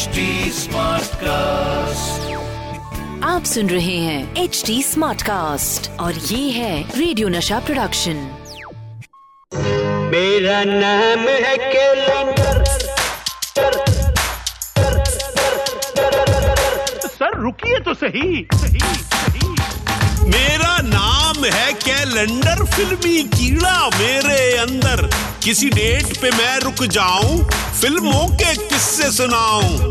HD cast आप सुन रहे हैं एच डी स्मार्ट कास्ट और ये है रेडियो नशा प्रोडक्शन मेरा नाम है कैलेंडर। सर रुकिए तो सही सही सही। मेरा नाम है कैलेंडर फिल्मी कीड़ा मेरे अंदर। किसी डेट पे मैं रुक जाऊँ फ़िल्मों के किस्से सुनाऊं।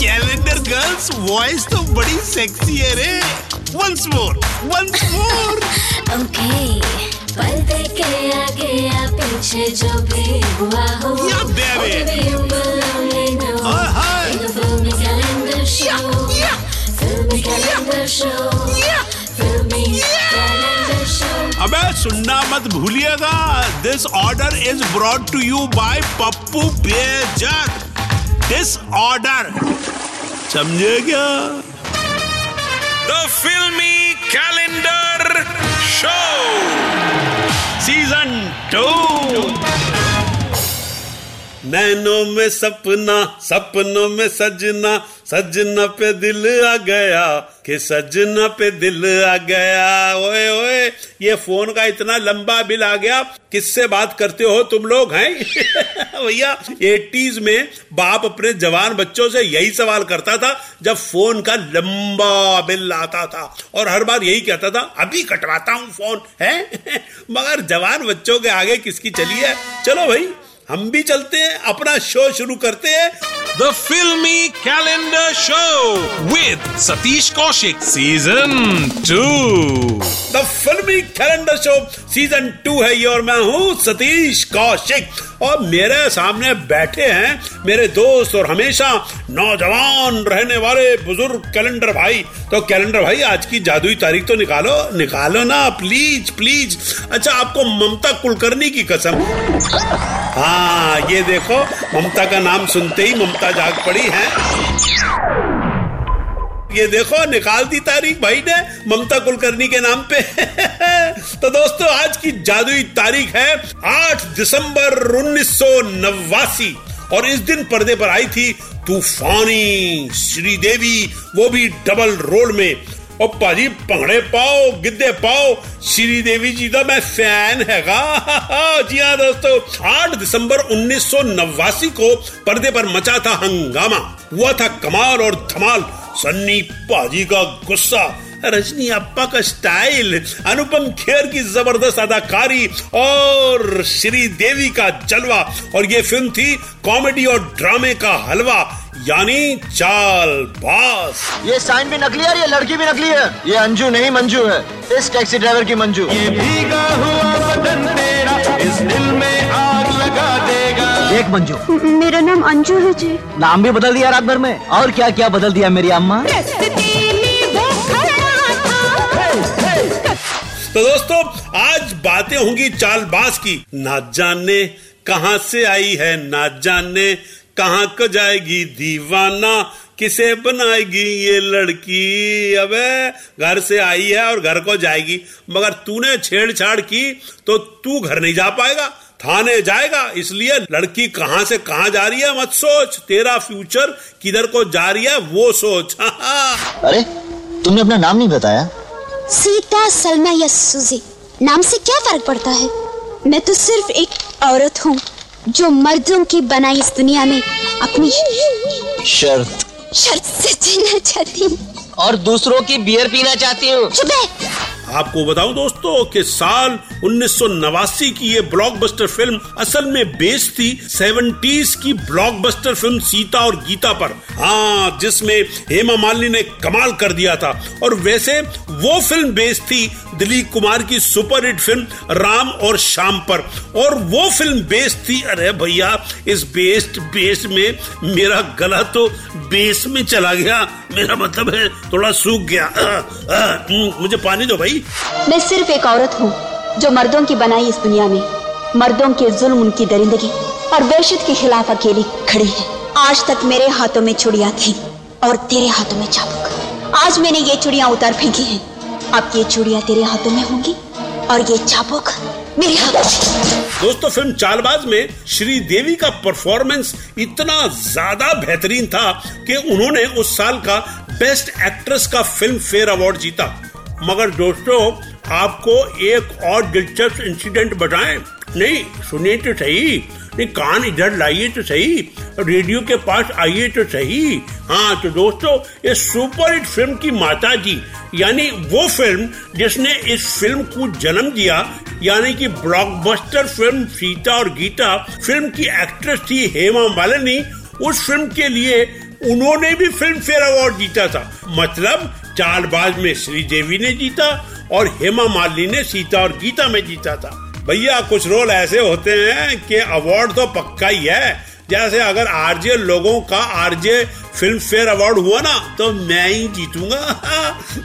कैलेंडर गर्ल्स वॉइस तो बड़ी सेक्सी है रे. Once more once more okay पलते के आगे या पीछे जो भी हुआ हो या बेबी अबे सुनना मत भूलिएगा। This order is brought to you by Pappu Bejak this order समझे क्या द फिल्मी कैलेंडर शो सीज़न टू नैनों में सपना, सपनों में सजना सजना पे दिल आ गया। कि सजना पे दिल आ गया। ओए ओए, ये फ़ोन का इतना लंबा बिल आ गया। किससे बात करते हो तुम लोग, हैं? भैया, एटीज में बाप अपने जवान बच्चों से यही सवाल करता था, जब फ़ोन का लंबा बिल आता था। और हर बार यही कहता था, अभी कटवाता हूँ फ़ोन। है? मगर जवान बच्चों के आगे किसकी चली है? चलो भाई हम भी चलते हैं अपना शो शुरू करते हैं। The Filmi calendar show with Satish Kaushik season two the Filmi calendar show season two है ये और मैं हूँ सतीश कौशिक। और मेरे सामने बैठे हैं मेरे दोस्त और हमेशा नौजवान रहने वाले बुज़ुर्ग कैलेंडर भाई। तो कैलेंडर भाई, आज की जादुई तारीख तो निकालो। निकालो ना प्लीज़ प्लीज़ अच्छा आपको ममता कुलकर्णी की कसम। हाँ ये देखो, ममता का नाम सुनते ही ममता जाग पड़ी है। ये देखो, निकाल दी तारीख भाई ने, ममता कुलकर्णी के नाम पे। तो दोस्तों, आज की जादुई तारीख है 8 दिसंबर उन्नीस और इस दिन पर्दे पर आई थी तूफानी श्रीदेवी, वो भी डबल रोल में। और पाजी, पंगड़े पाओ, गिद्दे पाओ, श्रीदेवी जी का मैं फ़ैन हैगा। जी हाँ दोस्तों 8 दिसंबर उन्नीस सौ नवासी को पर्दे पर मचा था हंगामा। हुआ था कमाल और धमाल। सन्नी पाजी का गुस्सा रजनी अप्पा का स्टाइल अनुपम खेर की ज़बरदस्त अदाकारी और श्रीदेवी का जलवा। और ये फ़िल्म थी कॉमेडी और ड्रामे का हलवा यानी चाल बास। ये साइन भी नकली है ये लड़की भी नकली है? ये अंजू नहीं मंजू है। इस टैक्सी ड्राइवर की मंजू। ये भीगा हुआ बदन तेरा एक मंजू। मेरा नाम अंजू है जी। नाम भी बदल दिया रात भर में। और क्या क्या बदल दिया मेरी अम्मा? तो दोस्तों आज बातें होंगी चालबाज की। ना जाने कहाँ से आई है ना जाने कहाँ को जाएगी दीवाना किसे बनाएगी ये लड़की। अबे घर से आई है और घर को जाएगी। मगर तूने छेड़छाड़ की तो तू घर नहीं जा पाएगा। थाने जाएगा इसलिए लड़की कहाँ से कहाँ जा रही है मत सोच। तेरा फ्यूचर किधर को जा रही है वो सोच। अरे तुमने अपना नाम नहीं बताया? सीता सलमा या सुजी नाम से क्या फ़र्क पड़ता है? मैं तो सिर्फ़ एक औरत हूँ जो मर्दों की बनाई इस दुनिया में अपनी शर्त। शर्त से जीना चाहती हूँ। और दूसरों की बियर पीना चाहती हूँ। आपको बताऊँ दोस्तों कि साल उन्नीस सौ नवासी की ये ब्लॉकबस्टर फ़िल्म असल में बेस्ड थी सेवेंटीज की ब्लॉकबस्टर फ़िल्म सीता और गीता पर। हाँ जिसमें हेमा मालिनी ने कमाल कर दिया था। और वैसे वो फ़िल्म बेस्ड थी दिलीप कुमार की सुपर हिट फ़िल्म राम और शाम पर। और वो फ़िल्म बेस्ड थी अरे भैया इस बेस्ड बेस में मेरा गला तो बेस में चला गया। मेरा मतलब है थोड़ा सूख गया। आ, आ, मुझे पानी दो भाई। मैं सिर्फ़ एक औरत हूँ। जो मर्दों की बनाई इस दुनिया में, मर्दों के जुल्म उनकी दरिंदगी और वहशत के खिलाफ अकेली खड़ी है। आज तक मेरे हाथों में चुड़िया थी और तेरे हाथों में चाबुक। आज मैंने ये चुड़िया उतार फेंकी है। अब ये चुड़िया तेरे हाथों में होंगी और ये चाबुक मेरे हाथों दोस्तों, फ़िल्म चालबाज में श्री देवी का परफॉर्मेंस इतना ज़्यादा बेहतरीन था कि उन्होंने उस साल का बेस्ट एक्ट्रेस का फ़िल्म फेयर अवार्ड जीता। मगर दोस्तों आपको एक और दिलचस्प इंसिडेंट बताएँ। नहीं, सुनिए तो सही। नहीं, कान इधर लाइए तो सही। रेडियो के पास आइए तो सही। हाँ तो दोस्तों, ये सुपर हिट फ़िल्म की माता जी यानी वो फ़िल्म जिसने इस फ़िल्म को जन्म दिया, यानी कि ब्लॉकबस्टर फ़िल्म सीता और गीता फ़िल्म की एक्ट्रेस थी हेमा मालिनी, उस फ़िल्म के लिए उन्होंने भी फ़िल्म फेयर अवार्ड जीता था। मतलब चालबाज में श्रीदेवी ने जीता और हेमा मालिनी ने सीता और गीता में जीता था। भैया, कुछ रोल ऐसे होते हैं कि अवार्ड तो पक्का ही है। जैसे अगर आरजे लोगों का आरजे फ़िल्म फेयर अवार्ड हुआ ना तो मैं ही जीतूँगा।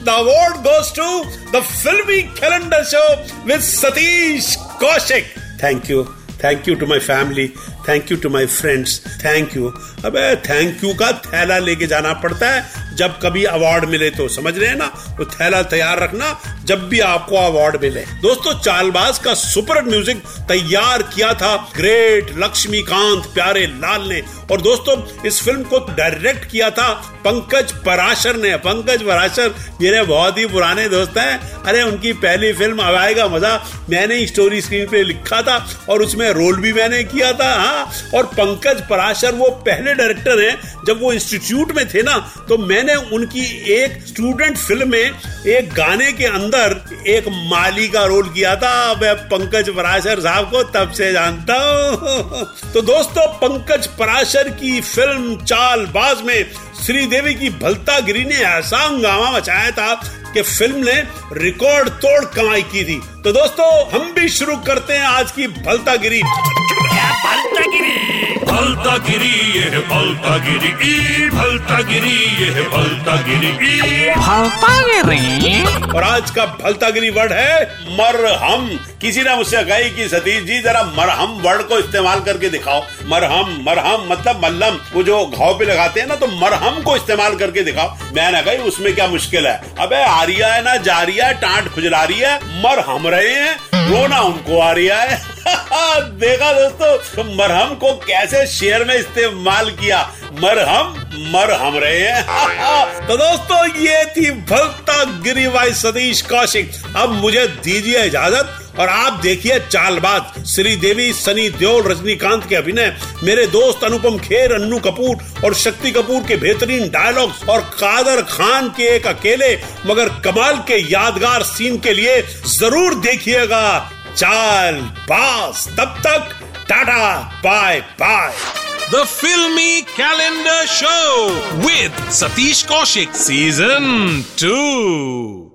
The award goes to the Filmi calendar show with Satish Kaushik thank you thank you to my family thank you to my friends thank you अबे थैंक यू का थैला लेके जाना पड़ता है। जब कभी अवार्ड मिले तो समझ रहे हैं ना? वो थैला तैयार रखना, जब भी आपको अवार्ड मिले। दोस्तों, चालबाज का सुपर म्यूज़िक तैयार किया था ग्रेट लक्ष्मीकांत प्यारे लाल ने। और दोस्तों, इस फ़िल्म को डायरेक्ट किया था पंकज पराशर ने। पंकज पराशर, मेरे बहुत ही पुराने दोस्त हैं। अरे, उनकी पहली फ़िल्म अब आएगा, मज़ा। मैंने स्टोरी स्क्रीन पे लिखा था और उसमें रोल भी मैंने किया था हाँ। और पंकज पराशर, वो पहले डायरेक्टर हैं। जब वो इंस्टीट्यूट में थे ना तो मैंने उनकी एक स्टूडेंट फ़िल्म में एक गाने के अंदर एक माली का रोल किया था। मैं पंकज पराशर साहब को तब से जानता हूँ। तो दोस्तों, पंकज पराशर की फ़िल्म चालबाज में श्रीदेवी की भलतागिरी ने ऐसा हंगामा मचाया था कि फ़िल्म ने रिकॉर्ड तोड़ कमाई की थी। तो दोस्तों, हम भी शुरू करते हैं आज की भलतागिरी। भलता गिरी ये है भलता गिरी ई भलता गिरी ये है भलता गिरी ई और आज का भलतागिरी वर्ड है मरहम। किसी ने मुझसे कही कि सतीश जी जरा मरहम वर्ड को इस्तेमाल करके दिखाओ। मरहम मरहम मतलब मल्लम, वो जो घाव पे लगाते हैं ना तो मरहम को इस्तेमाल करके दिखाओ। मैंने कही उसमें क्या मुश्किल है? अबे, आ रिया है ना, जा रिया है, टाट खुजला रही है, मर हम रहे हैं रोना उनको आ रिया है। देखा दोस्तों, मरहम को कैसे शेयर में इस्तेमाल किया? मरहम, मर हम रहे हैं। तो दोस्तों, ये थी भलता गिरी बाई सतीश कौशिक। अब मुझे दीजिए इजाज़त। और आप देखिए चालबाज, श्रीदेवी, सनी देओल, रजनीकांत के अभिनय, मेरे दोस्त अनुपम खेर, अन्नू कपूर और शक्ति कपूर के बेहतरीन डायलॉग्स और कादर खान के एक अकेले, मगर कमाल के यादगार सीन के लिए ज़रूर देखिएगा चाल बास तब तक, tata bye bye the Filmi calendar show with Satish Kaushik season 2.